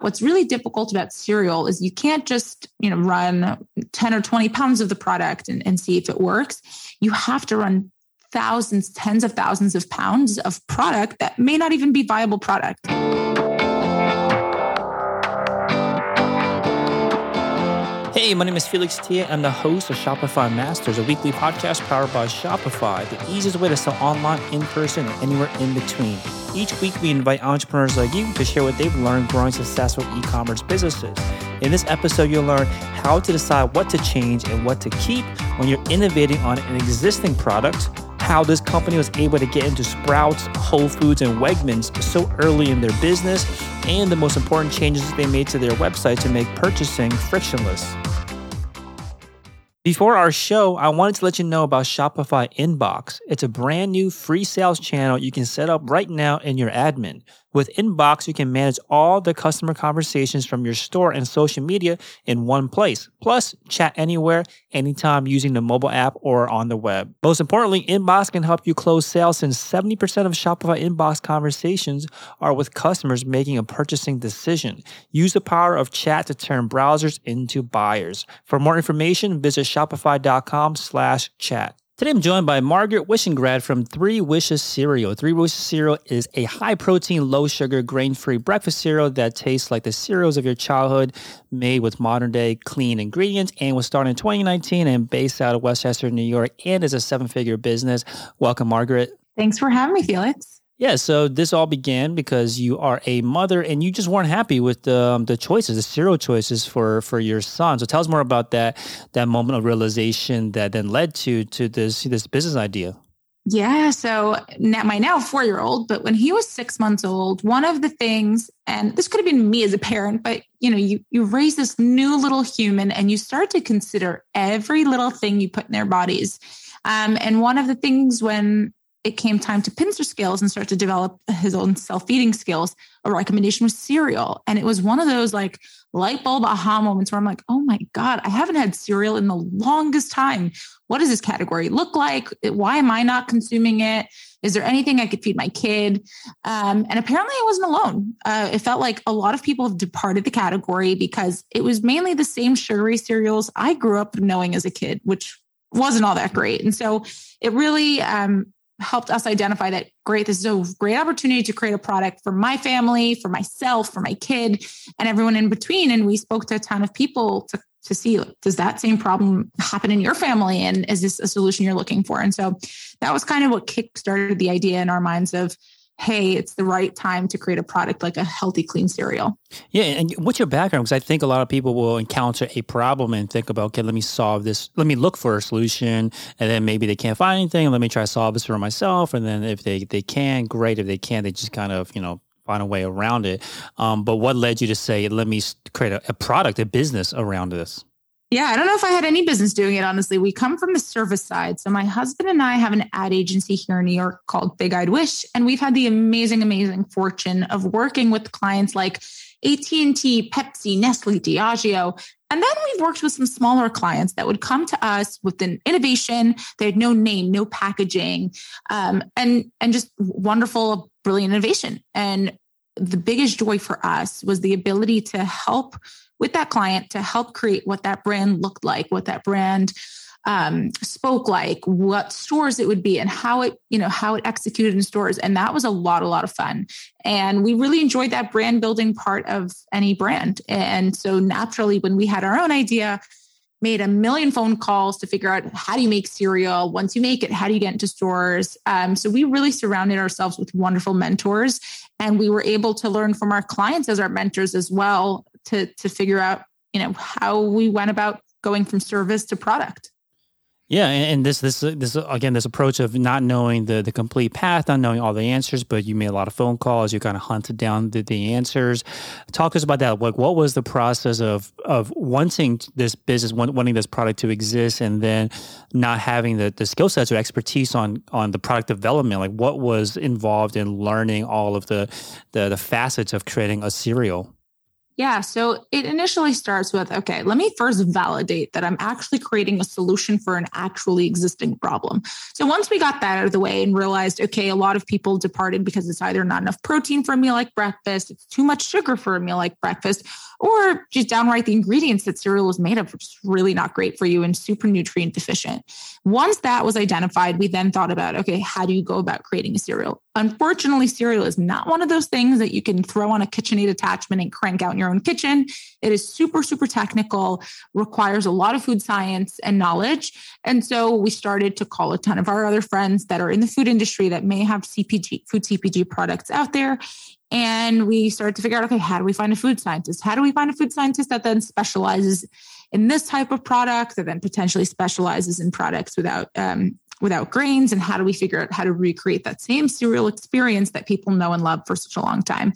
What's really difficult about cereal is you can't just, you know, run 10 or 20 pounds of the product and, and see if it works. You have to run thousands, tens of thousands of pounds of product that may not even be viable product. Hey, my name is Felix Thea. I'm the host of Shopify Masters, a weekly podcast powered by Shopify, the easiest way to sell online, in person, and anywhere in between. Each week, we invite entrepreneurs like you to share what they've learned growing successful e commerce businesses. In this episode, you'll learn how to decide what to change and what to keep when you're innovating on an existing product, how this company was able to get into Sprouts, Whole Foods, and Wegmans so early in their business, and the most important changes they made to their website to make purchasing frictionless. Before our show, I wanted to let you know about Shopify Inbox. It's a brand new free sales channel you can set up right now in your admin. With Inbox, you can manage all the customer conversations from your store and social media in one place. Plus, chat anywhere, anytime using the mobile app or on the web. Most importantly, Inbox can help you close sales since 70% of Shopify Inbox conversations are with customers making a purchasing decision. Use the power of chat to turn browsers into buyers. For more information, visit shopify.com slash chat. Today I'm joined by Margaret Wishingrad from Three Wishes Cereal. Three Wishes Cereal is a high protein, low sugar, grain free breakfast cereal that tastes like the cereals of your childhood, made with modern day clean ingredients, and was started in 2019 and based out of Westchester, New York, and is a seven figure business. Welcome, Margaret. Thanks for having me, Felix. Yeah, so this all began because you are a mother and you just weren't happy with the um, the choices, the cereal choices for for your son. So tell us more about that that moment of realization that then led to to this this business idea. Yeah, so now my now four year old, but when he was six months old, one of the things, and this could have been me as a parent, but you know, you you raise this new little human and you start to consider every little thing you put in their bodies. Um, and one of the things when it came time to pincer skills and start to develop his own self-feeding skills, a recommendation was cereal. And it was one of those like light bulb aha moments where I'm like, oh my God, I haven't had cereal in the longest time. What does this category look like? Why am I not consuming it? Is there anything I could feed my kid? Um, and apparently I wasn't alone. Uh, it felt like a lot of people have departed the category because it was mainly the same sugary cereals I grew up knowing as a kid, which wasn't all that great. And so it really um, helped us identify that great this is a great opportunity to create a product for my family for myself for my kid and everyone in between. And we spoke to a ton of people to to see does that same problem happen in your family? And is this a solution you're looking for? And so that was kind of what kick started the idea in our minds of hey, it's the right time to create a product like a healthy, clean cereal. Yeah. And what's your background? Because I think a lot of people will encounter a problem and think about, okay, let me solve this. Let me look for a solution. And then maybe they can't find anything. Let me try to solve this for myself. And then if they, they can, great. If they can't, they just kind of, you know, find a way around it. Um, but what led you to say, let me create a, a product, a business around this? Yeah, I don't know if I had any business doing it, honestly. We come from the service side. So my husband and I have an ad agency here in New York called Big Eyed Wish. And we've had the amazing, amazing fortune of working with clients like AT&T, Pepsi, Nestle, Diageo. And then we've worked with some smaller clients that would come to us with an innovation. They had no name, no packaging, um, and, and just wonderful, brilliant innovation. And the biggest joy for us was the ability to help with that client to help create what that brand looked like, what that brand um, spoke like, what stores it would be, and how it, you know, how it executed in stores. And that was a lot, a lot of fun. And we really enjoyed that brand building part of any brand. And so naturally, when we had our own idea, made a million phone calls to figure out how do you make cereal once you make it how do you get into stores um, so we really surrounded ourselves with wonderful mentors and we were able to learn from our clients as our mentors as well to to figure out you know how we went about going from service to product yeah, and this this this again this approach of not knowing the the complete path, not knowing all the answers, but you made a lot of phone calls. You kind of hunted down the, the answers. Talk to us about that. Like, what was the process of of wanting this business, wanting this product to exist, and then not having the the skill sets or expertise on on the product development? Like, what was involved in learning all of the the, the facets of creating a cereal? Yeah. So it initially starts with okay, let me first validate that I'm actually creating a solution for an actually existing problem. So once we got that out of the way and realized, okay, a lot of people departed because it's either not enough protein for a meal like breakfast, it's too much sugar for a meal like breakfast, or just downright the ingredients that cereal was made of, which is really not great for you and super nutrient deficient. Once that was identified, we then thought about, okay, how do you go about creating a cereal? Unfortunately, cereal is not one of those things that you can throw on a KitchenAid attachment and crank out in your own kitchen. It is super, super technical, requires a lot of food science and knowledge. And so we started to call a ton of our other friends that are in the food industry that may have CPG, food CPG products out there. And we started to figure out, okay, how do we find a food scientist? How do we find a food scientist that then specializes in this type of product that then potentially specializes in products without um, without grains and how do we figure out how to recreate that same cereal experience that people know and love for such a long time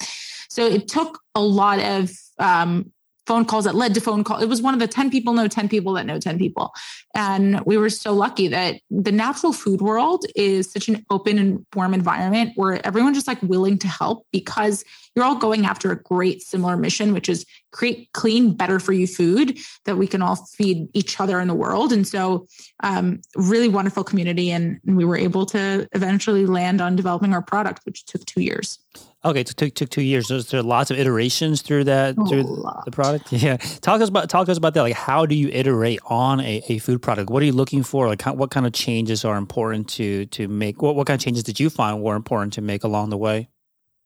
so it took a lot of um, phone calls that led to phone call. It was one of the 10 people know 10 people that know 10 people. And we were so lucky that the natural food world is such an open and warm environment where everyone's just like willing to help because you're all going after a great similar mission, which is create clean, better for you food that we can all feed each other in the world. And so, um, really wonderful community. And, and we were able to eventually land on developing our product, which took two years. Okay, it took took two years. So there are lots of iterations through that through the product. Yeah, talk us about talk us about that. Like, how do you iterate on a, a food product? What are you looking for? Like, how, what kind of changes are important to to make? What what kind of changes did you find were important to make along the way?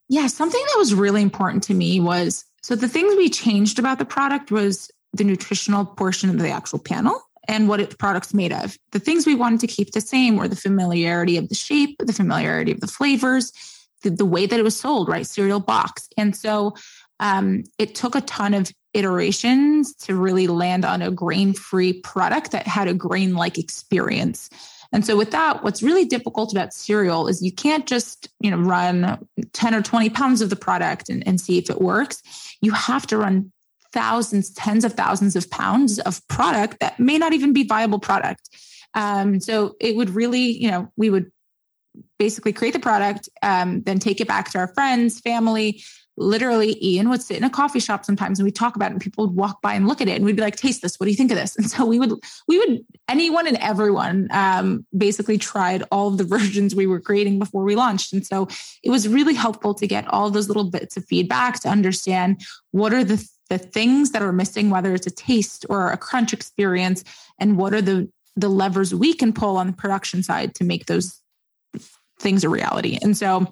Yeah, something that was really important to me was so the things we changed about the product was the nutritional portion of the actual panel and what the product's made of. The things we wanted to keep the same were the familiarity of the shape, the familiarity of the flavors the, the way that it was sold, right? Cereal box. And so um, it took a ton of iterations to really land on a grain free product that had a grain like experience. And so with that, what's really difficult about cereal is you can't just, you know, run 10 or 20 pounds of the product and, and see if it works. You have to run thousands, tens of thousands of pounds of product that may not even be viable product. Um, so it would really, you know, we would basically create the product, um, then take it back to our friends, family. Literally, Ian would sit in a coffee shop sometimes and we'd talk about it, and people would walk by and look at it, and we'd be like, "Taste this. What do you think of this?" And so we would, we would, anyone and everyone, um, basically tried all of the versions we were creating before we launched, and so it was really helpful to get all those little bits of feedback to understand what are the the things that are missing, whether it's a taste or a crunch experience, and what are the the levers we can pull on the production side to make those things a reality. And so,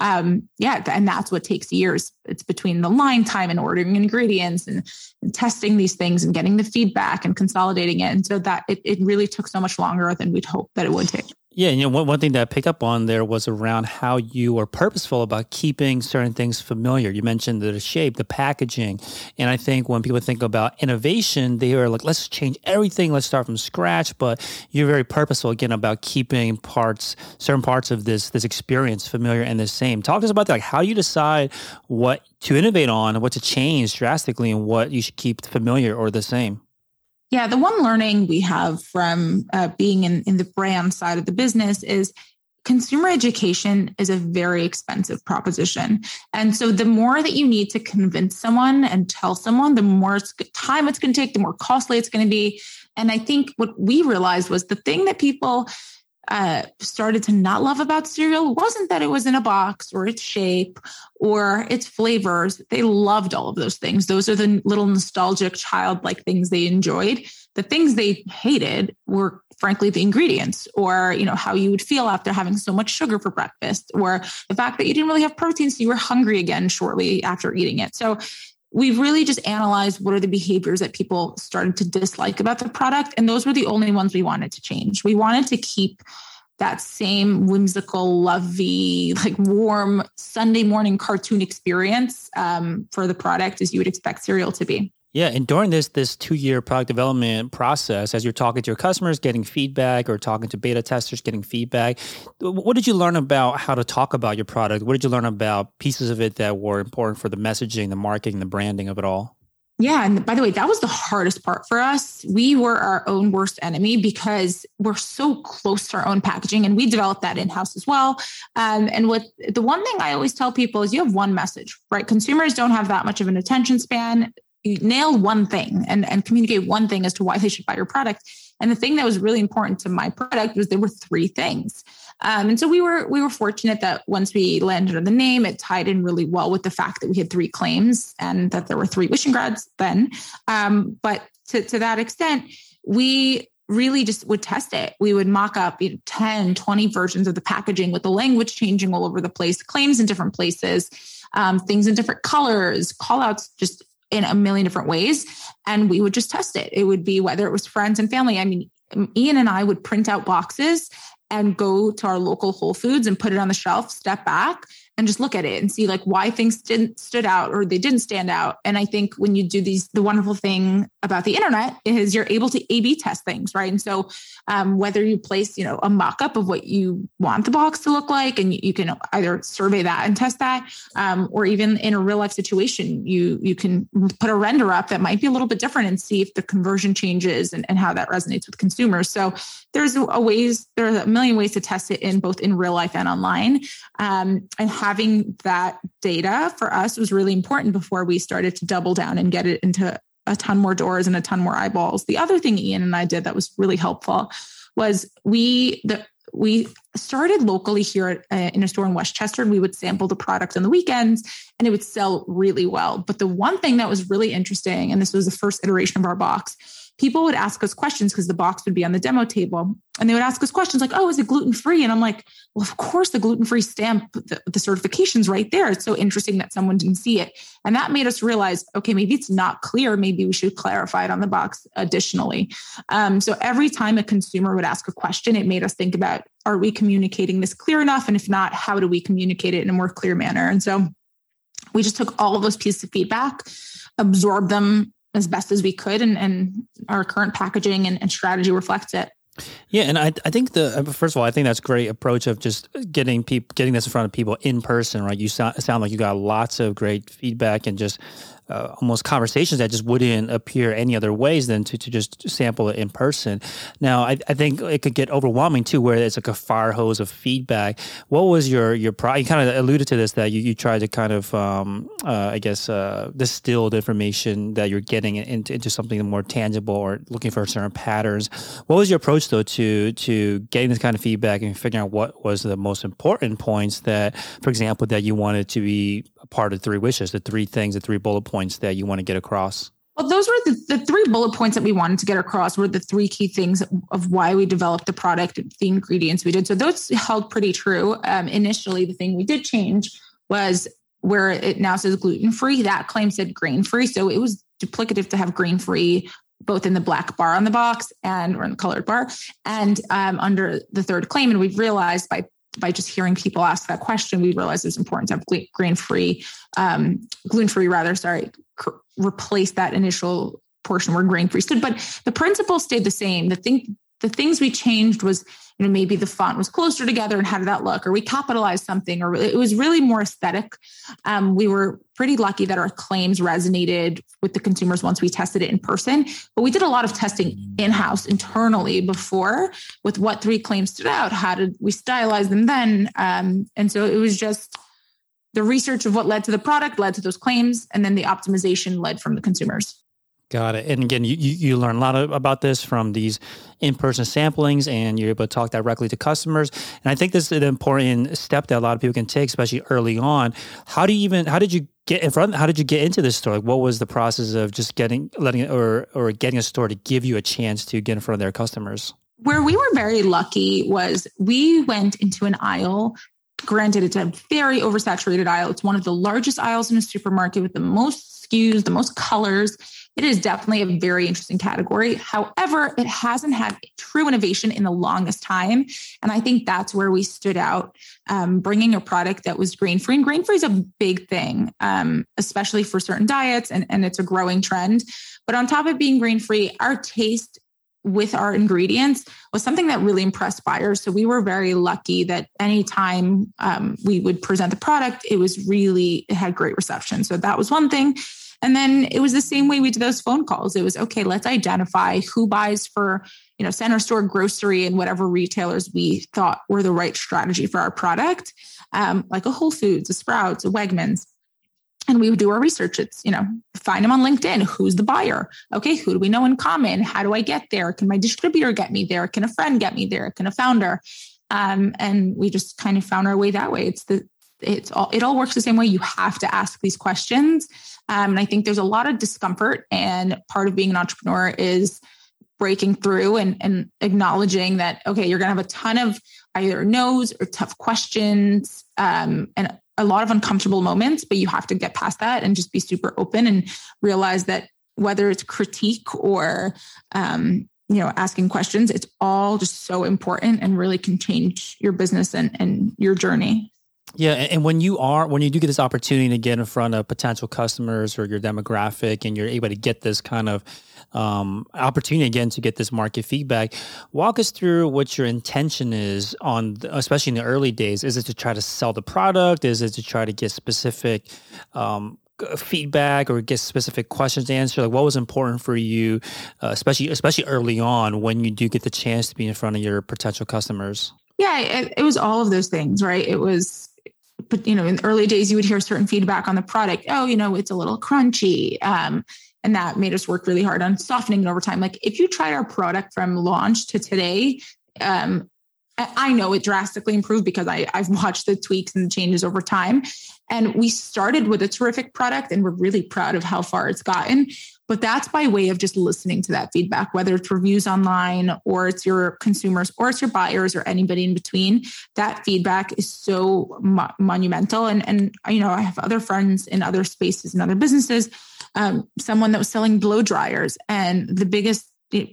um, yeah, and that's what takes years. It's between the line time and ordering ingredients and, and, testing these things and getting the feedback and consolidating it. And so that it, it really took so much longer than we'd hoped that it would take. Yeah, you know, one, one thing that I picked up on there was around how you were purposeful about keeping certain things familiar. You mentioned the shape, the packaging. And I think when people think about innovation, they are like, let's change everything, let's start from scratch. But you're very purposeful again about keeping parts, certain parts of this this experience familiar and the same. Talk to us about that. Like how you decide what to innovate on, what to change drastically, and what you should keep familiar or the same. Yeah, the one learning we have from uh, being in, in the brand side of the business is consumer education is a very expensive proposition. And so the more that you need to convince someone and tell someone, the more time it's going to take, the more costly it's going to be. And I think what we realized was the thing that people uh, started to not love about cereal wasn't that it was in a box or its shape or its flavors. They loved all of those things. Those are the little nostalgic, childlike things they enjoyed. The things they hated were frankly the ingredients or you know how you would feel after having so much sugar for breakfast or the fact that you didn't really have protein so you were hungry again shortly after eating it so we've really just analyzed what are the behaviors that people started to dislike about the product. And those were the only ones we wanted to change. We wanted to keep that same whimsical, lovey, like warm Sunday morning cartoon experience um, for the product as you would expect cereal to be. Yeah, and during this this two year product development process, as you're talking to your customers, getting feedback, or talking to beta testers, getting feedback, what did you learn about how to talk about your product? What did you learn about pieces of it that were important for the messaging, the marketing, the branding of it all? Yeah. And by the way, that was the hardest part for us. We were our own worst enemy because we're so close to our own packaging and we developed that in house as well. Um, and what the one thing I always tell people is you have one message, right? Consumers don't have that much of an attention span. You nail one thing and, and communicate one thing as to why they should buy your product. And the thing that was really important to my product was there were three things. Um, and so we were we were fortunate that once we landed on the name, it tied in really well with the fact that we had three claims and that there were three Wishingrads then. Um, but to, to that extent, we really just would test it. We would mock up you know, 10, 20 versions of the packaging with the language changing all over the place, claims in different places, um, things in different colors, call outs just in a million different ways. And we would just test it. It would be whether it was friends and family. I mean, Ian and I would print out boxes and go to our local Whole Foods and put it on the shelf, step back, and just look at it and see like why things didn't stood out or they didn't stand out. And I think when you do these, the wonderful thing about the internet is you're able to A/B test things, right? And so um, whether you place, you know, a mock-up of what you want the box to look like, and you, can either survey that and test that, um, or even in a real life situation, you you can put a render up that might be a little bit different and see if the conversion changes and, and how that resonates with consumers. So there's a ways, there's a million ways to test it in both in real life and online, um, and how having that data for us was really important before we started to double down and get it into a ton more doors and a ton more eyeballs. The other thing Ian and I did that was really helpful was we the we started locally here at, uh, in a store in Westchester and we would sample the product on the weekends and it would sell really well. But the one thing that was really interesting, and this was the first iteration of our box, people would ask us questions because the box would be on the demo table and they would ask us questions like, oh, is it gluten free? And I'm like, well, of course, the gluten free stamp, the, the certification's right there. It's so interesting that someone didn't see it. And that made us realize, okay, maybe it's not clear. Maybe we should clarify it on the box additionally. Um, so every time a consumer would ask a question, it made us think about, are we communicating this clear enough? And if not, how do we communicate it in a more clear manner? And so we just took all of those pieces of feedback, absorbed them as best as we could, and, and our current packaging and, and strategy reflects it. Yeah, and I, I think the uh, first of all, I think that's a great approach of just getting people getting this in front of people in person, right? You sound, sound like you got lots of great feedback and just uh, almost conversations that just wouldn't appear any other ways than to, to just sample it in person. Now, I, I think it could get overwhelming too, where it's like a fire hose of feedback. What was your your pro? You kind of alluded to this that you, you tried to kind of, um, uh, I guess, uh, distill the information that you're getting into, into something more tangible or looking for certain patterns. What was your approach though to to getting this kind of feedback and figuring out what was the most important points that, for example, that you wanted to be a part of three wishes, the three things, the three bullet points points that you want to get across? Well, those were the, the three bullet points that we wanted to get across were the three key things of why we developed the product, the ingredients we did. So those held pretty true. Um, initially, the thing we did change was where it now says gluten free. That claim said grain free. So it was duplicative to have grain free both in the black bar on the box and or in the colored bar and um, under the third claim. And we've realized by by just hearing people ask that question, we realized it's important to have grain free, um, gluten free rather, sorry, replace that initial portion where grain free stood. But the principle stayed the same. The thing, the things we changed was, you know, maybe the font was closer together and how did that look? Or we capitalized something, or it was really more aesthetic. Um, we were pretty lucky that our claims resonated with the consumers once we tested it in person. But we did a lot of testing in house internally before with what three claims stood out. How did we stylize them then? Um, and so it was just the research of what led to the product led to those claims, and then the optimization led from the consumers. Got it. And again, you, you learn a lot of, about this from these in-person samplings and you're able to talk directly to customers. And I think this is an important step that a lot of people can take, especially early on. How do you even, how did you get in front, how did you get into this store? Like what was the process of just getting, letting, or, or getting a store to give you a chance to get in front of their customers? Where we were very lucky was we went into an aisle granted it's a very oversaturated aisle it's one of the largest aisles in a supermarket with the most SKUs the most colors it is definitely a very interesting category. However, it hasn't had true innovation in the longest time. And I think that's where we stood out, um, bringing a product that was grain free. And grain free is a big thing, um, especially for certain diets, and, and it's a growing trend. But on top of being grain free, our taste with our ingredients was something that really impressed buyers. So we were very lucky that anytime um, we would present the product, it was really, it had great reception. So that was one thing. And then it was the same way we did those phone calls. It was okay, let's identify who buys for, you know, center store grocery and whatever retailers we thought were the right strategy for our product, um, like a Whole Foods, a Sprouts, a Wegmans. And we would do our research. It's, you know, find them on LinkedIn. Who's the buyer? Okay, who do we know in common? How do I get there? Can my distributor get me there? Can a friend get me there? Can a founder? Um, and we just kind of found our way that way. It's the it's all it all works the same way. You have to ask these questions. Um, and I think there's a lot of discomfort, and part of being an entrepreneur is breaking through and, and acknowledging that okay, you're going to have a ton of either no's or tough questions, um, and a lot of uncomfortable moments. But you have to get past that and just be super open and realize that whether it's critique or um, you know asking questions it's all just so important and really can change your business and, and your journey yeah, and when you are when you do get this opportunity to get in front of potential customers or your demographic, and you're able to get this kind of um, opportunity again to get this market feedback, walk us through what your intention is on, the, especially in the early days. Is it to try to sell the product? Is it to try to get specific um, feedback or get specific questions answered? Like, what was important for you, uh, especially especially early on when you do get the chance to be in front of your potential customers? Yeah, it, it was all of those things, right? It was but you know, in the early days, you would hear certain feedback on the product. Oh, you know, it's a little crunchy. Um, and that made us work really hard on softening it over time. Like if you tried our product from launch to today, um, I know it drastically improved because I, I've watched the tweaks and the changes over time. And we started with a terrific product and we're really proud of how far it's gotten. But that's by way of just listening to that feedback, whether it's reviews online or it's your consumers or it's your buyers or anybody in between. That feedback is so mo- monumental. And, and, you know, I have other friends in other spaces and other businesses. Um, someone that was selling blow dryers, and the biggest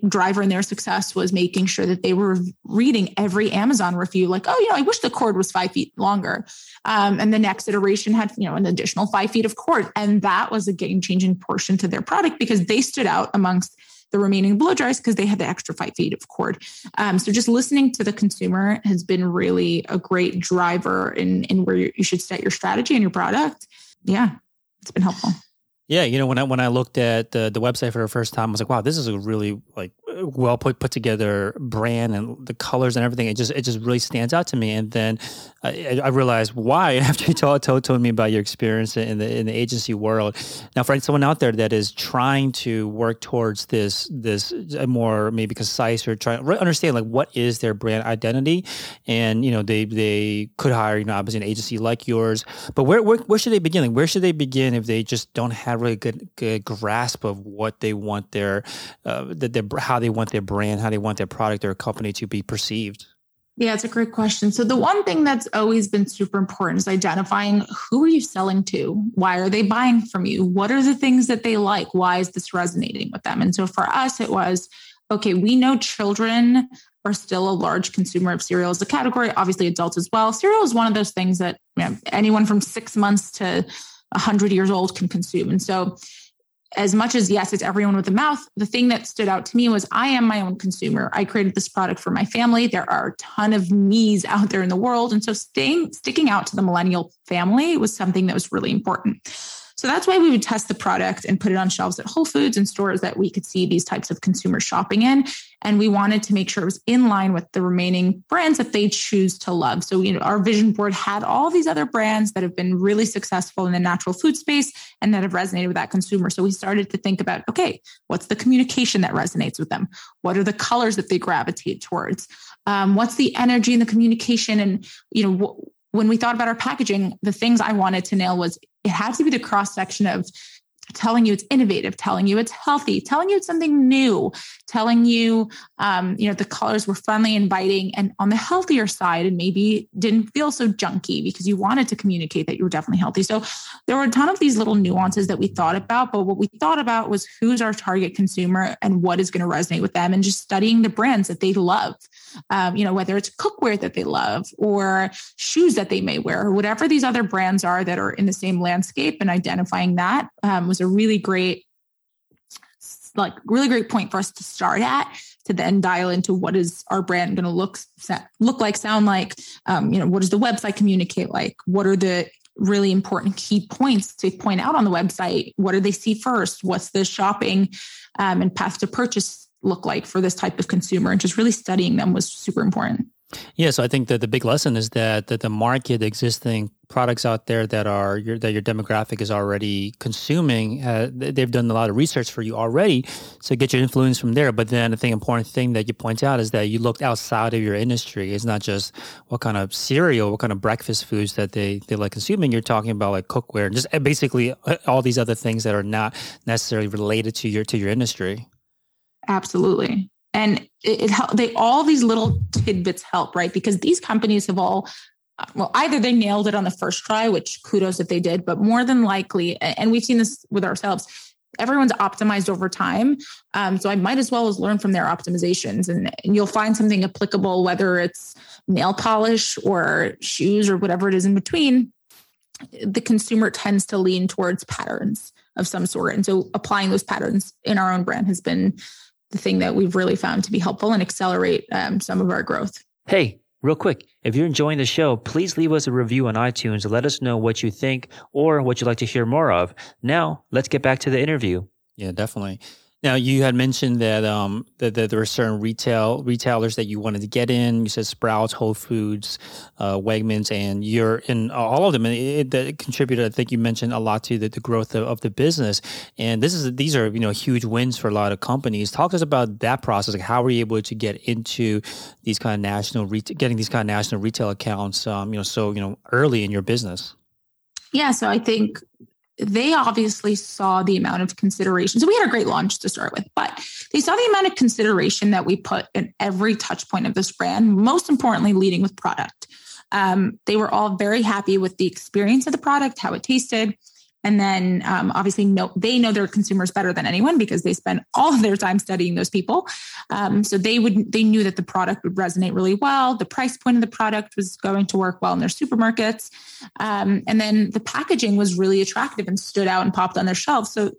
driver in their success was making sure that they were reading every Amazon review, like, oh, you know, I wish the cord was five feet longer. Um, and the next iteration had, you know, an additional five feet of cord. And that was a game changing portion to their product because they stood out amongst the remaining blow dries because they had the extra five feet of cord. Um, so just listening to the consumer has been really a great driver in, in where you should set your strategy and your product. Yeah, it's been helpful. Yeah, you know when I when I looked at the the website for the first time, I was like, wow, this is a really like well put put together brand and the colors and everything. It just it just really stands out to me. And then I, I realized why after you told, told told me about your experience in the in the agency world. Now, for someone out there that is trying to work towards this this more maybe concise or trying to understand like what is their brand identity, and you know they they could hire you know obviously an agency like yours, but where where, where should they begin? Like, where should they begin if they just don't have really good good grasp of what they want their uh, that their how they they want their brand, how they want their product or company to be perceived? Yeah, it's a great question. So the one thing that's always been super important is identifying who are you selling to? Why are they buying from you? What are the things that they like? Why is this resonating with them? And so for us, it was okay, we know children are still a large consumer of cereal as a category, obviously adults as well. Cereal is one of those things that you know, anyone from six months to 100 years old can consume. And so as much as yes, it's everyone with a mouth, the thing that stood out to me was I am my own consumer. I created this product for my family. There are a ton of me's out there in the world. And so staying sticking out to the millennial family was something that was really important. So that's why we would test the product and put it on shelves at Whole Foods and stores that we could see these types of consumers shopping in. And we wanted to make sure it was in line with the remaining brands that they choose to love. So, you know, our vision board had all these other brands that have been really successful in the natural food space and that have resonated with that consumer. So we started to think about, okay, what's the communication that resonates with them? What are the colors that they gravitate towards? Um, what's the energy and the communication? And, you know, when we thought about our packaging, the things I wanted to nail was it had to be the cross section of telling you it's innovative, telling you it's healthy, telling you it's something new, telling you, um, you know, the colors were friendly, inviting, and on the healthier side, and maybe didn't feel so junky because you wanted to communicate that you were definitely healthy. So there were a ton of these little nuances that we thought about, but what we thought about was who's our target consumer and what is going to resonate with them, and just studying the brands that they love um, you know, whether it's cookware that they love or shoes that they may wear or whatever these other brands are that are in the same landscape and identifying that um, was a really great like really great point for us to start at to then dial into what is our brand going to look look like sound like um, you know what does the website communicate like what are the really important key points to point out on the website. What do they see first? What's the shopping um, and path to purchase look like for this type of consumer? And just really studying them was super important. Yeah, so I think that the big lesson is that that the market existing products out there that are your that your demographic is already consuming, uh, they've done a lot of research for you already, so get your influence from there. But then the thing important thing that you point out is that you looked outside of your industry. It's not just what kind of cereal, what kind of breakfast foods that they they like consuming. You're talking about like cookware, and just uh, basically uh, all these other things that are not necessarily related to your to your industry. Absolutely. And it, it they all these little tidbits help right? Because these companies have all well either they nailed it on the first try which kudos if they did but more than likely and we've seen this with ourselves everyone's optimized over time um, so i might as well as learn from their optimizations. And, and you'll find something applicable whether it's nail polish or shoes or whatever it is in between the consumer tends to lean towards patterns of some sort. And so applying those patterns in our own brand has been the thing that we've really found to be helpful and accelerate um, some of our growth. Hey, real quick, if you're enjoying the show, please leave us a review on iTunes let us know what you think or what you'd like to hear more of. Now, let's get back to the interview. Yeah, definitely. Now you had mentioned that um that, that, there were certain retail retailers that you wanted to get in. You said Sprouts, Whole Foods, uh, Wegmans, and you're in all of them. And it, it, contributed, I think you mentioned a lot to the, the growth of, of, the business. And this is these are you know huge wins for a lot of companies. Talk to us about that process. Like how were you able to get into these kind of national retail, getting these kind of national retail accounts? Um, you know, so you know early in your business. Yeah, so I think they obviously saw the amount of consideration. So we had a great launch to start with, but they saw the amount of consideration that we put in every touch point of this brand, most importantly, leading with product. Um, they were all very happy with the experience of the product, how it tasted, and then um, obviously know they know their consumers better than anyone because they spend all of their time studying those people. Um, so they would they knew that the product would resonate really well. The price point of the product was going to work well in their supermarkets. Um, and then the packaging was really attractive and stood out and popped on their shelves. So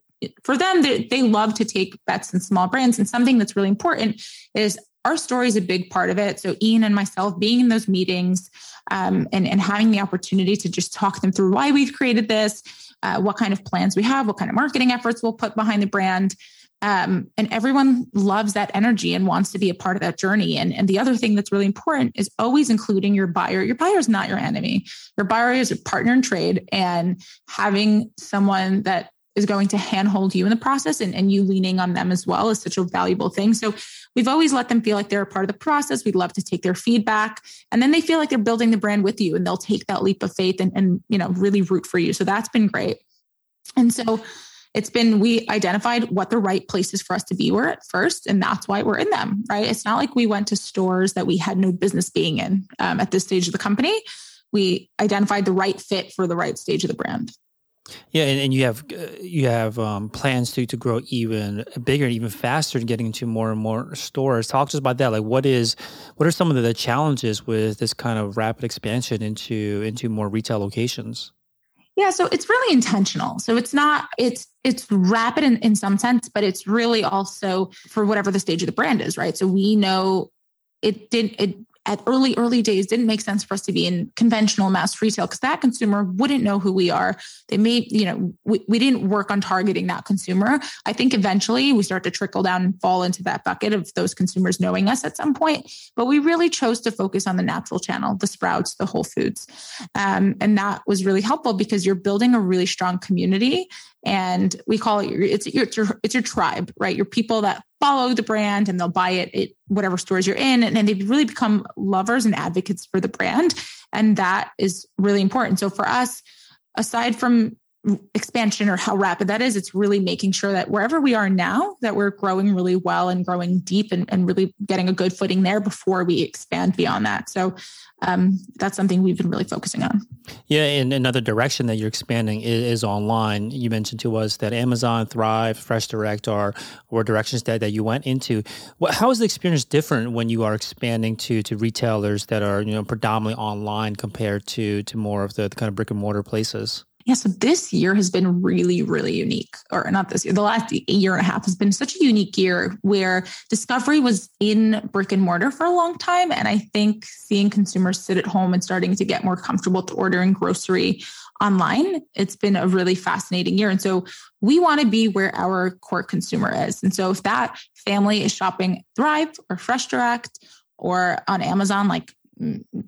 for them they, they love to take bets in small brands. And something that's really important is our story is a big part of it. So ian and myself being in those meetings um, and, and having the opportunity to just talk them through why we've created this uh, what kind of plans we have, what kind of marketing efforts we'll put behind the brand. Um, and everyone loves that energy and wants to be a part of that journey. And, and the other thing that's really important is always including your buyer. Your buyer is not your enemy. Your buyer is a partner in trade, and having someone that is going to handhold you in the process and, and you leaning on them as well is such a valuable thing. So we've always let them feel like they're a part of the process. We'd love to take their feedback. And then they feel like they're building the brand with you and they'll take that leap of faith and, and you know, really root for you. So that's been great. And so it's been we identified what the right places for us to be were at first and that's why we're in them right it's not like we went to stores that we had no business being in um, at this stage of the company we identified the right fit for the right stage of the brand yeah, and, and you have uh, you have um, plans to to grow even bigger, and even faster, and getting into more and more stores. Talk to us about that. Like, what is what are some of the challenges with this kind of rapid expansion into into more retail locations? Yeah, so it's really intentional. So it's not it's it's rapid in, in some sense, but it's really also for whatever the stage of the brand is, right? So we know it didn't it at early, early days didn't make sense for us to be in conventional mass retail because that consumer wouldn't know who we are. They may, you know, we, we didn't work on targeting that consumer. I think eventually we start to trickle down and fall into that bucket of those consumers knowing us at some point. But we really chose to focus on the natural channel, the sprouts, the Whole Foods. Um, and that was really helpful because you're building a really strong community and we call it your it's your, it's your it's your tribe right? Your people that follow the brand and they'll buy it at whatever stores you're in. And, and they really become lovers and advocates for the brand. And that is really important. So for us aside from expansion or how rapid that is it's really making sure that wherever we are now that we're growing really well and growing deep and, and really getting a good footing there before we expand beyond that. So um, that's something we've been really focusing on. Yeah and another direction that you're expanding is, is online. You mentioned to us that amazon thrive fresh direct are or directions that, that you went into. How is the experience different when you are expanding to to retailers that are you know predominantly online compared to to more of the, the kind of brick and mortar places Yeah, so this year has been really, really unique, or not this year, the last year and a half has been such a unique year where discovery was in brick and mortar for a long time. And I think seeing consumers sit at home and starting to get more comfortable to ordering grocery online, it's been a really fascinating year. And so we want to be where our core consumer is. And so if that family is shopping Thrive or Fresh Direct or on Amazon, like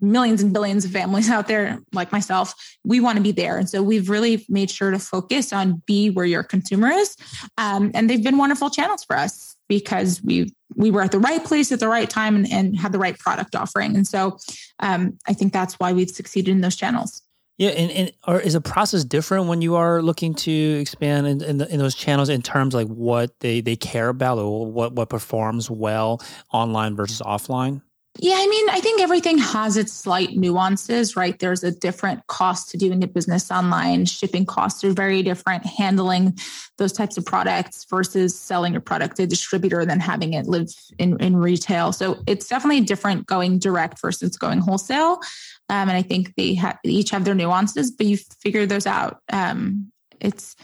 millions and billions of families out there like myself we want to be there. And so we've really made sure to focus on be where your consumer is. Um, and they've been wonderful channels for us because we we were at the right place at the right time and, and had the right product offering. And so um, i think that's why we've succeeded in those channels. Yeah, and, and or is a process different when you are looking to expand in, in, the, in, those channels in terms like what they, they care about or what, what performs well online versus offline? Yeah, I mean, I think everything has its slight nuances, right? There's a different cost to doing a business online. Shipping costs are very different. Handling those types of products versus selling your product to a distributor then having it live in, in retail. So it's definitely different going direct versus going wholesale. Um, and I think they ha- each have their nuances, but you figure those out. Um, it's,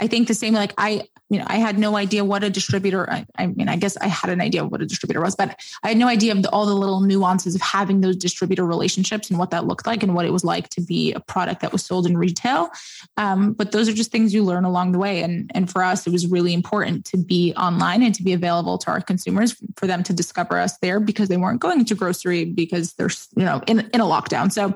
I think the same, like I, you know, I had no idea what a distributor, I, I, mean, I guess I had an idea of what a distributor was, but I had no idea of the, all the little nuances of having those distributor relationships and what that looked like and what it was like to be a product that was sold in retail. Um, but those are just things you learn along the way. And, and for us, it was really important to be online and to be available to our consumers for them to discover us there because they weren't going to grocery because they're, you know, in, in a lockdown. So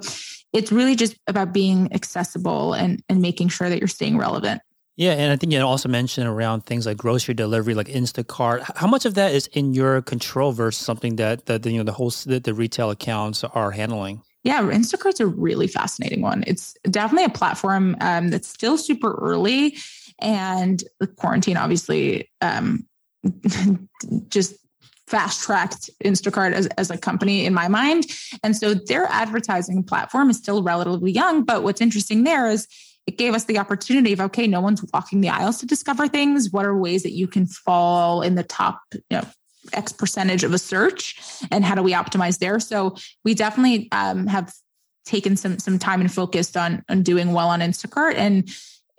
it's really just about being accessible and, and making sure that you're staying relevant. Yeah, and I think you also mentioned around things like grocery delivery, like Instacart. How much of that is in your control versus something that that you know the whole the, the retail accounts are handling? Yeah, Instacart's a really fascinating one. It's definitely a platform um, that's still super early, and the quarantine obviously um, just fast tracked Instacart as, as a company in my mind. And so their advertising platform is still relatively young. But what's interesting there is it gave us the opportunity of okay no one's walking the aisles to discover things. What are ways that you can fall in the top you know x percentage of a search? And how do we optimize there? So we definitely um, have taken some some time and focused on on doing well on instacart. And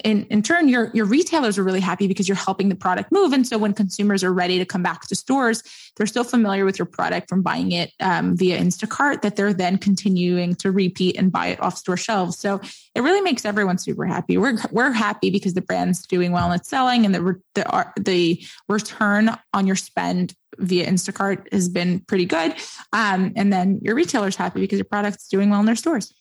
in, in turn, your, your retailers are really happy because you're helping the product move. And so when consumers are ready to come back to stores, they're so familiar with your product from buying it um, via Instacart that they're then continuing to repeat and buy it off store shelves. So it really makes everyone super happy. We're, we're happy because the brand's doing well and it's selling and the, the, the return on your spend via Instacart has been pretty good. Um, and then your retailer's happy because your product's doing well in their stores.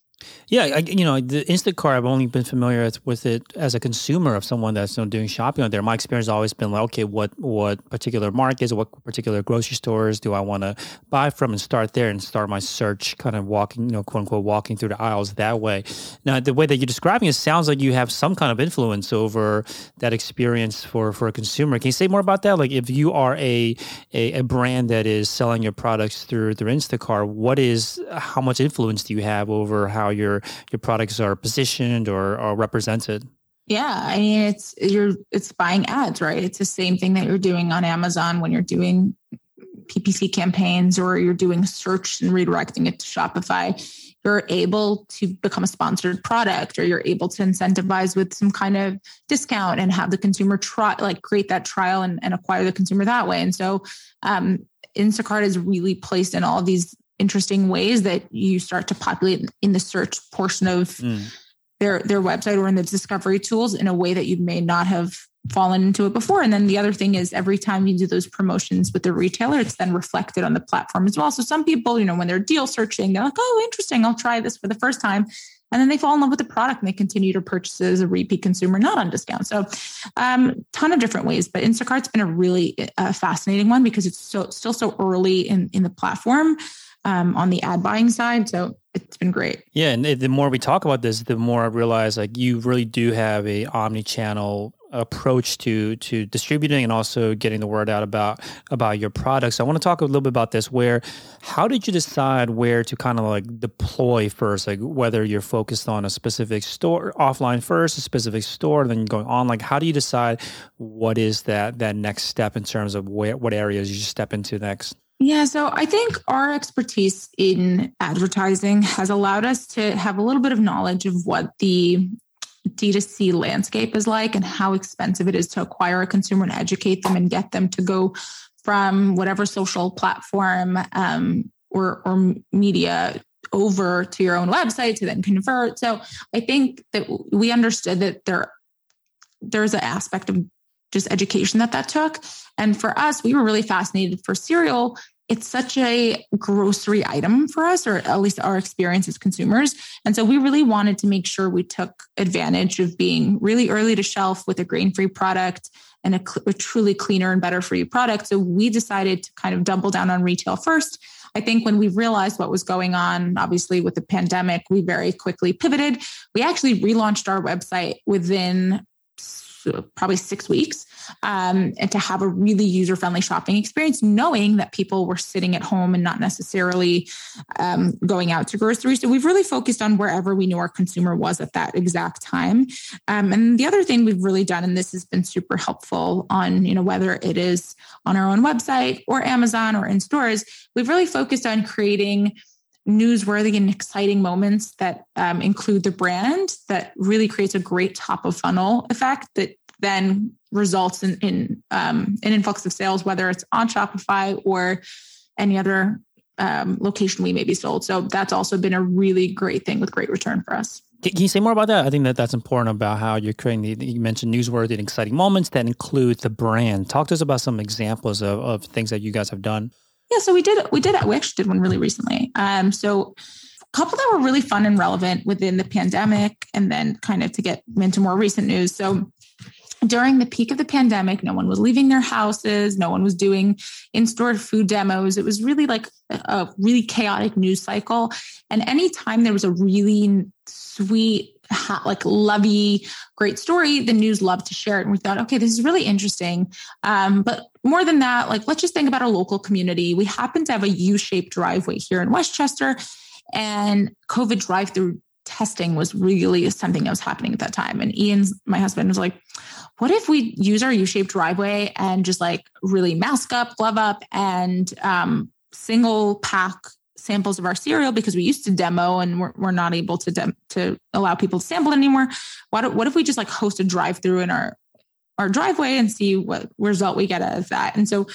Yeah, I, you know, the Instacart, I've only been familiar with it as a consumer of someone that's you know, doing shopping on there. My experience has always been like, okay, what what particular markets, what particular grocery stores do I want to buy from, and start there and start my search, kind of walking, you know, quote unquote, walking through the aisles that way. Now, the way that you're describing it sounds like you have some kind of influence over that experience for for a consumer. Can you say more about that? Like, if you are a a, a brand that is selling your products through through Instacart, what is how much influence do you have over how how your your products are positioned or, or represented. Yeah, I mean it's you're it's buying ads, right? It's the same thing that you're doing on Amazon when you're doing PPC campaigns or you're doing search and redirecting it to Shopify. You're able to become a sponsored product or you're able to incentivize with some kind of discount and have the consumer try like create that trial and, and acquire the consumer that way. And so um, Instacart is really placed in all these interesting ways that you start to populate in the search portion of mm. their their website or in the discovery tools in a way that you may not have fallen into it before. And then the other thing is every time you do those promotions with the retailer, it's then reflected on the platform as well. So some people, you know, when they're deal searching, they're like, oh, interesting, I'll try this for the first time. And then they fall in love with the product and they continue to purchase it as a repeat consumer, not on discount. So, um, ton of different ways. But Instacart's been a really uh, fascinating one because it's so still so early in in the platform um, on the ad buying side. So it's been great. Yeah, and the more we talk about this, the more I realize like you really do have a omni-channel approach to to distributing and also getting the word out about about your products. I want to talk a little bit about this. Where, how did you decide where to kind of like deploy first? Like whether you're focused on a specific store offline first, a specific store, then going on. Like how do you decide what is that that next step in terms of where what areas you step into next? Yeah, so I think our expertise in advertising has allowed us to have a little bit of knowledge of what the D2C landscape is like and how expensive it is to acquire a consumer and educate them and get them to go from whatever social platform um, or, or media over to your own website to then convert. So I think that we understood that there there's an aspect of just education that that took. And for us, we were really fascinated for cereal. It's such a grocery item for us, or at least our experience as consumers. And so we really wanted to make sure we took advantage of being really early to shelf with a grain free product and a, a truly cleaner and better for you product. So we decided to kind of double down on retail first. I think when we realized what was going on, obviously with the pandemic, we very quickly pivoted. We actually relaunched our website within probably six weeks um, and to have a really user friendly shopping experience, knowing that people were sitting at home and not necessarily um, going out to groceries. So we've really focused on wherever we knew our consumer was at that exact time. Um, and the other thing we've really done, and this has been super helpful on, you know, whether it is on our own website or Amazon or in stores, we've really focused on creating newsworthy and exciting moments that um, include the brand that really creates a great top of funnel effect that then results in, in um, an influx of sales, whether it's on Shopify or any other um, location we may be sold. So that's also been a really great thing with great return for us. Can you say more about that? I think that that's important about how you're creating the, you mentioned newsworthy and exciting moments that include the brand. Talk to us about some examples of, of things that you guys have done. Yeah, so we did we did we actually did one really recently. Um, so a couple that were really fun and relevant within the pandemic, and then kind of to get into more recent news. So during the peak of the pandemic, no one was leaving their houses, no one was doing in-store food demos. It was really like a really chaotic news cycle. And anytime there was a really sweet, like lovey, great story, the news loved to share it. And we thought, okay, this is really interesting. Um, but more than that, like let's just think about our local community. We happen to have a U-shaped driveway here in Westchester, and COVID drive-through testing was really something that was happening at that time. And Ian's, my husband, was like, what if we use our U-shaped driveway and just like really mask up, glove up, and um, single pack samples of our cereal because we used to demo and we're, we're not able to dem- to allow people to sample anymore. What what if we just like host a drive through in our our driveway and see what result we get out of that? And so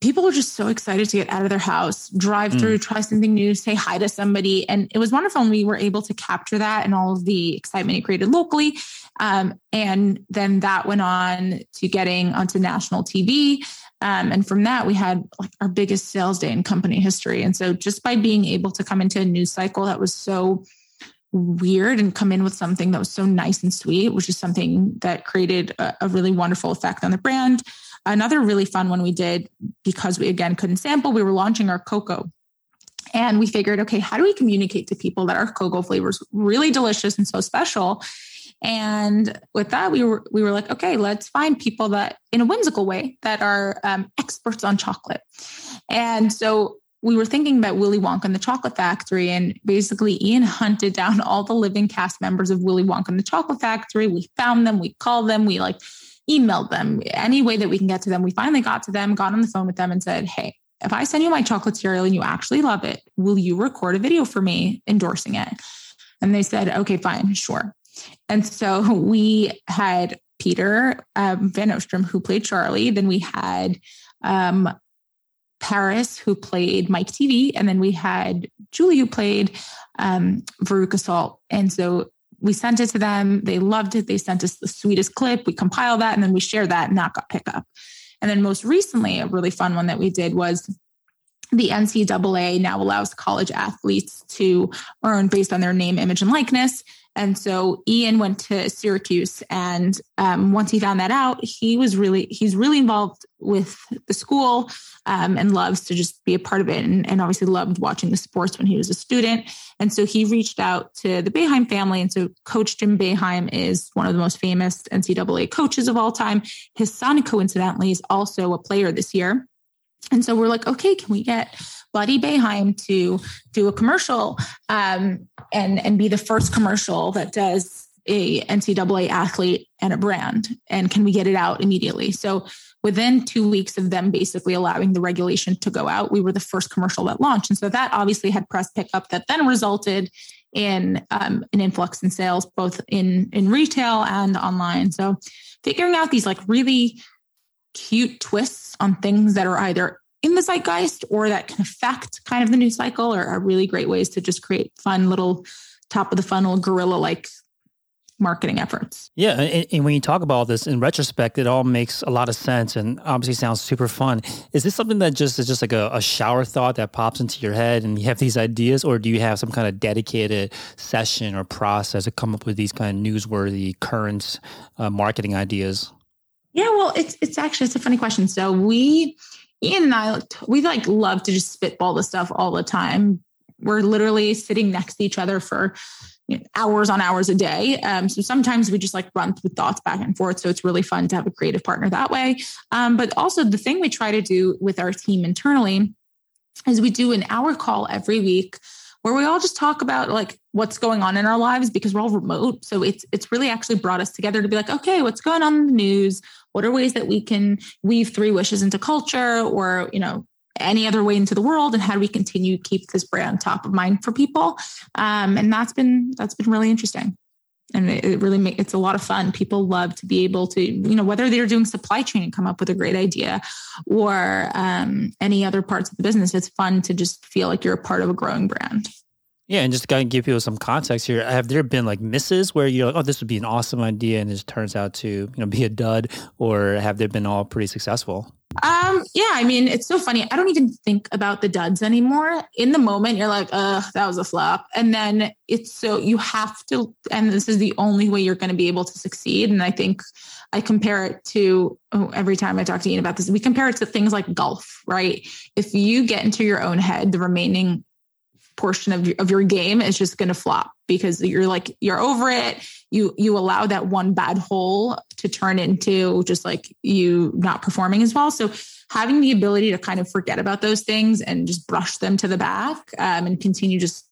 people were just so excited to get out of their house, drive mm. through, try something new, say hi to somebody. And it was wonderful. And we were able to capture that and all of the excitement it created locally. Um, and then that went on to getting onto national TV. Um, and from that, we had like our biggest sales day in company history. And so just by being able to come into a news cycle that was so weird and come in with something that was so nice and sweet, which is something that created a, a really wonderful effect on the brand. Another really fun one we did because we again couldn't sample, we were launching our cocoa. And we figured, okay, how do we communicate to people that our cocoa flavor is really delicious and so special? And with that, we were we were like, okay, let's find people that, in a whimsical way, that are um, experts on chocolate. And so we were thinking about Willy Wonka and the Chocolate Factory, and basically Ian hunted down all the living cast members of Willy Wonka and the Chocolate Factory. We found them, we called them, we like emailed them any way that we can get to them. We finally got to them, got on the phone with them, and said, "Hey, if I send you my chocolate cereal and you actually love it, will you record a video for me endorsing it?" And they said, "Okay, fine, sure." And so we had Peter um, Van Ostrum who played Charlie. Then we had um, Paris who played Mike Teavee. and then we had Julie who played um, Veruca Salt. And so we sent it to them. They loved it. They sent us the sweetest clip. We compiled that and then we shared that and that got picked up. And then most recently, a really fun one that we did was the NCAA now allows college athletes to earn based on their name, image, and likeness. And so Ian went to Syracuse, and um, once he found that out, he was really he's really involved with the school um, and loves to just be a part of it, and, and, obviously loved watching the sports when he was a student. And so he reached out to the Boeheim family, and so Coach Jim Boeheim is one of the most famous NCAA coaches of all time. His son, coincidentally, is also a player this year. And so we're like, okay, can we get Buddy Boeheim to do a commercial um, and and be the first commercial that does a NCAA athlete and a brand, and can we get it out immediately? So within two weeks of them basically allowing the regulation to go out, we were the first commercial that launched, and so that obviously had press pickup that then resulted in um, an influx in sales, both in in retail and online. So figuring out these like really cute twists on things that are either in the zeitgeist or that can affect kind of the news cycle are, are really great ways to just create fun little top of the funnel guerrilla like marketing efforts. Yeah, and, and, when you talk about this in retrospect, it all makes a lot of sense and obviously sounds super fun. Is this something that just is just like a, a, shower thought that pops into your head and you have these ideas, or do you have some kind of dedicated session or process to come up with these kind of newsworthy current uh, marketing ideas? Yeah, well, it's it's actually it's a funny question. So we Ian and I we like love to just spitball the stuff all the time. We're literally sitting next to each other for you know, hours on hours a day. Um, so sometimes we just like run through thoughts back and forth. So it's really fun to have a creative partner that way. Um, but also the thing we try to do with our team internally is we do an hour call every week where we all just talk about like what's going on in our lives because we're all remote. So it's it's really actually brought us together to be like, okay, what's going on in the news? What are ways that we can weave three wishes into culture or, you know, any other way into the world? And how do we continue to keep this brand top of mind for people? Um, and that's been that's been really interesting. And it, really make, it's a lot of fun. People love to be able to you know whether they're doing supply chain and come up with a great idea or um, any other parts of the business it's fun to just feel like you're a part of a growing brand yeah, and just to kind of give people some context here, have there been like misses where you're like, oh, this would be an awesome idea, and it turns out to you know be a dud, or have they been all pretty successful? Um, yeah, I mean, it's so funny. I don't even think about the duds anymore. In the moment, you're like, uh, that was a flop. And then it's so you have to, and this is the only way you're going to be able to succeed. And I think I compare it to oh, every time I talk to Ian about this, we compare it to things like golf, right? If you get into your own head, the remaining portion of your, of your game is just going to flop because you're like you're over it. You you allow that one bad hole to turn into just like you not performing as well. So having the ability to kind of forget about those things and just brush them to the back um, and continue just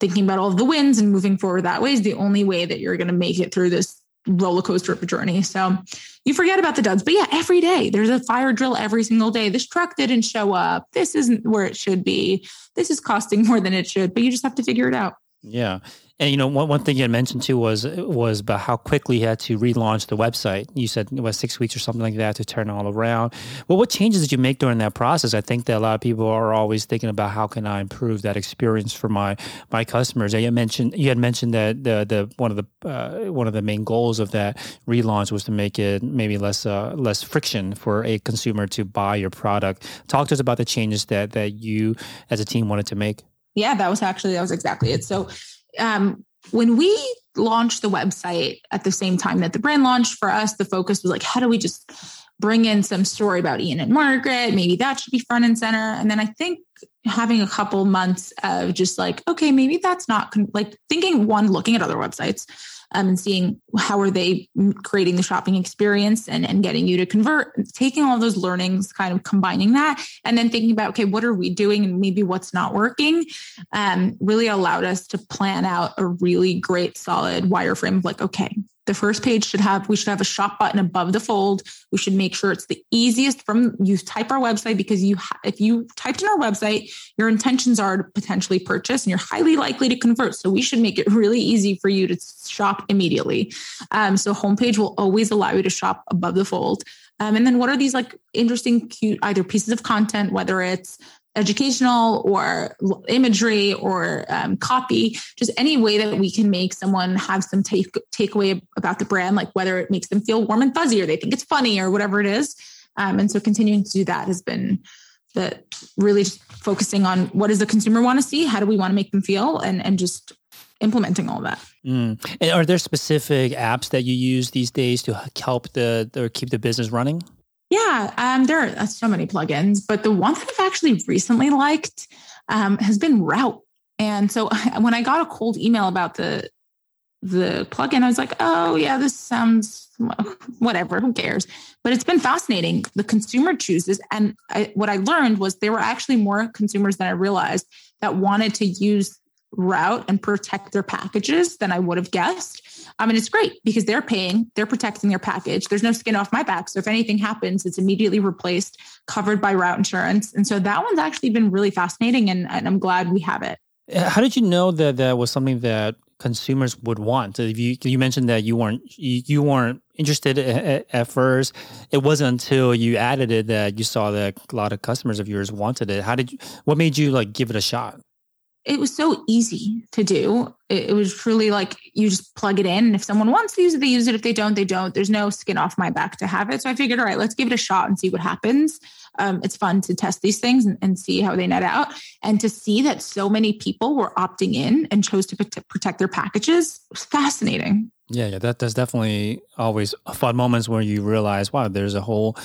thinking about all of the wins and moving forward that way is the only way that you're going to make it through this roller coaster of a journey. So you forget about the duds. But yeah, every day there's a fire drill every single day. This truck didn't show up. This isn't where it should be. This is costing more than it should, but you just have to figure it out. Yeah. And you know, one, one thing you had mentioned too was was about how quickly you had to relaunch the website. You said it was six weeks or something like that to turn all around. Well, what changes did you make during that process? I think that a lot of people are always thinking about how can I improve that experience for my my customers. You mentioned you had mentioned that the the one of the uh, one of the main goals of that relaunch was to make it maybe less uh, less friction for a consumer to buy your product. Talk to us about the changes that that you as a team wanted to make. Yeah, that was actually that was exactly it. So um, when we launched the website at the same time that the brand launched for us, the focus was like, how do we just bring in some story about Ian and Margaret? Maybe that should be front and center. And then I think having a couple months of just like, okay, maybe that's not con- like thinking one, looking at other websites um, and seeing how are they creating the shopping experience and, and getting you to convert, taking all those learnings, kind of combining that, and then thinking about, okay, what are we doing and maybe what's not working, um, really allowed us to plan out a really great, solid wireframe of like, okay, the first page should have we should have a shop button above the fold. We should make sure it's the easiest from you type our website because you if you typed in our website your intentions are to potentially purchase and you're highly likely to convert. So we should make it really easy for you to shop immediately. Um, so homepage will always allow you to shop above the fold. Um, and then what are these like interesting cute either pieces of content whether it's educational or imagery or um, copy, just any way that we can make someone have some take takeaway about the brand, like whether it makes them feel warm and fuzzy or they think it's funny or whatever it is. Um, and so continuing to do that has been the really focusing on what does the consumer want to see, how do we want to make them feel, and and just implementing all that. Mm. And are there specific apps that you use these days to help the or keep the business running? Yeah, um, there are so many plugins, but the one that I've actually recently liked um, has been Route. And so when I got a cold email about the the plugin, I was like, oh yeah, this sounds whatever, who cares? But it's been fascinating. The consumer chooses, and I, what I learned was there were actually more consumers than I realized that wanted to use Route and protect their packages than I would have guessed. I mean, it's great because they're paying, they're protecting their package. There's no skin off my back. So if anything happens, it's immediately replaced, covered by route insurance. And so that one's actually been really fascinating and, and I'm glad we have it. Uh, how did you know that that was something that consumers would want? If you you mentioned that you weren't you, weren't interested at, first. It wasn't until you added it that you saw that a lot of customers of yours wanted it. How did you? What made you like give it a shot? It was so easy to do. It, it was truly like you just plug it in, and if someone wants to use it, they use it. If they don't, they don't. There's no skin off my back to have it. So I figured, all right, let's give it a shot and see what happens. Um, it's fun to test these things and, and, see how they net out. And to see that so many people were opting in and chose to protect their packages was fascinating. Yeah, yeah, that that's definitely always fun moments where you realize, wow, there's a whole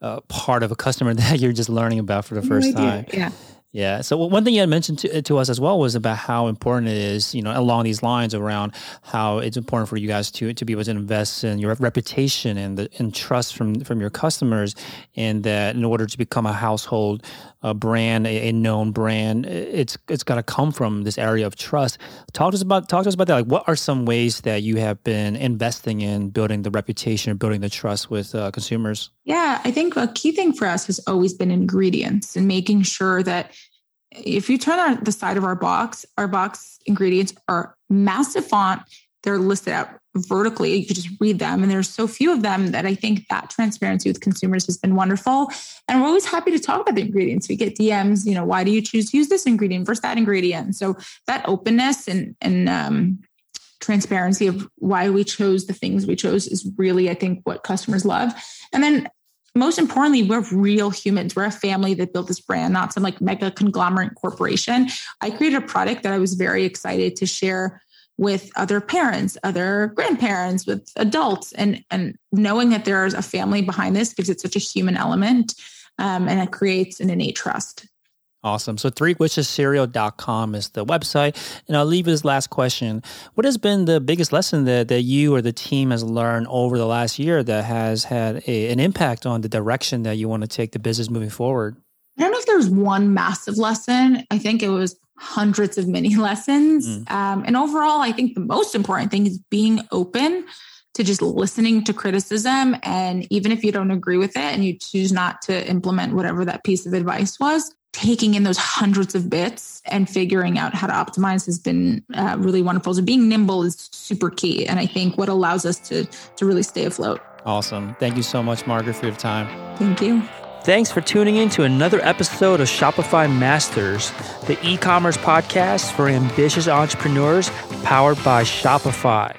uh, part of a customer that you're just learning about for the first no time. Yeah. Yeah. So one thing you had mentioned to, to us as well was about how important it is, you know, along these lines around how it's important for you guys to to be able to invest in your reputation and the and trust from from your customers, and that in order to become a household uh, brand, a, a, known brand, it's it's got to come from this area of trust. Talk to us about talk to us about that. Like, what are some ways that you have been investing in building the reputation, or building the trust with uh, consumers? Yeah, I think a key thing for us has always been ingredients and making sure that if you turn on the side of our box, our box ingredients are massive font. They're listed out vertically. You just read them. And there's so few of them that I think that transparency with consumers has been wonderful. And we're always happy to talk about the ingredients. We get DMs, you know, why do you choose to use this ingredient versus that ingredient? So that openness and, and, um, transparency of why we chose the things we chose is really, I think, what customers love. And then most importantly, we're real humans. We're a family that built this brand, not some like mega conglomerate corporation. I created a product that I was very excited to share with other parents, other grandparents, with adults, and and knowing that there's a family behind this gives it such a human element, um, and it creates an innate trust. Awesome. So threewishescereal.com is the website. And I'll leave this last question. What has been the biggest lesson that, that you or the team has learned over the last year that has had a, an impact on the direction that you want to take the business moving forward? I don't know if there's one massive lesson. I think it was hundreds of mini lessons. Mm. Um, and overall, I think the most important thing is being open to just listening to criticism. And even if you don't agree with it and you choose not to implement whatever that piece of advice was, taking in those hundreds of bits and figuring out how to optimize has been uh, really wonderful. So being nimble is super key, and I think what allows us to to really stay afloat. Awesome. Thank you so much, Margaret, for your time. Thank you. Thanks for tuning in to another episode of Shopify Masters, the e commerce podcast for ambitious entrepreneurs powered by Shopify.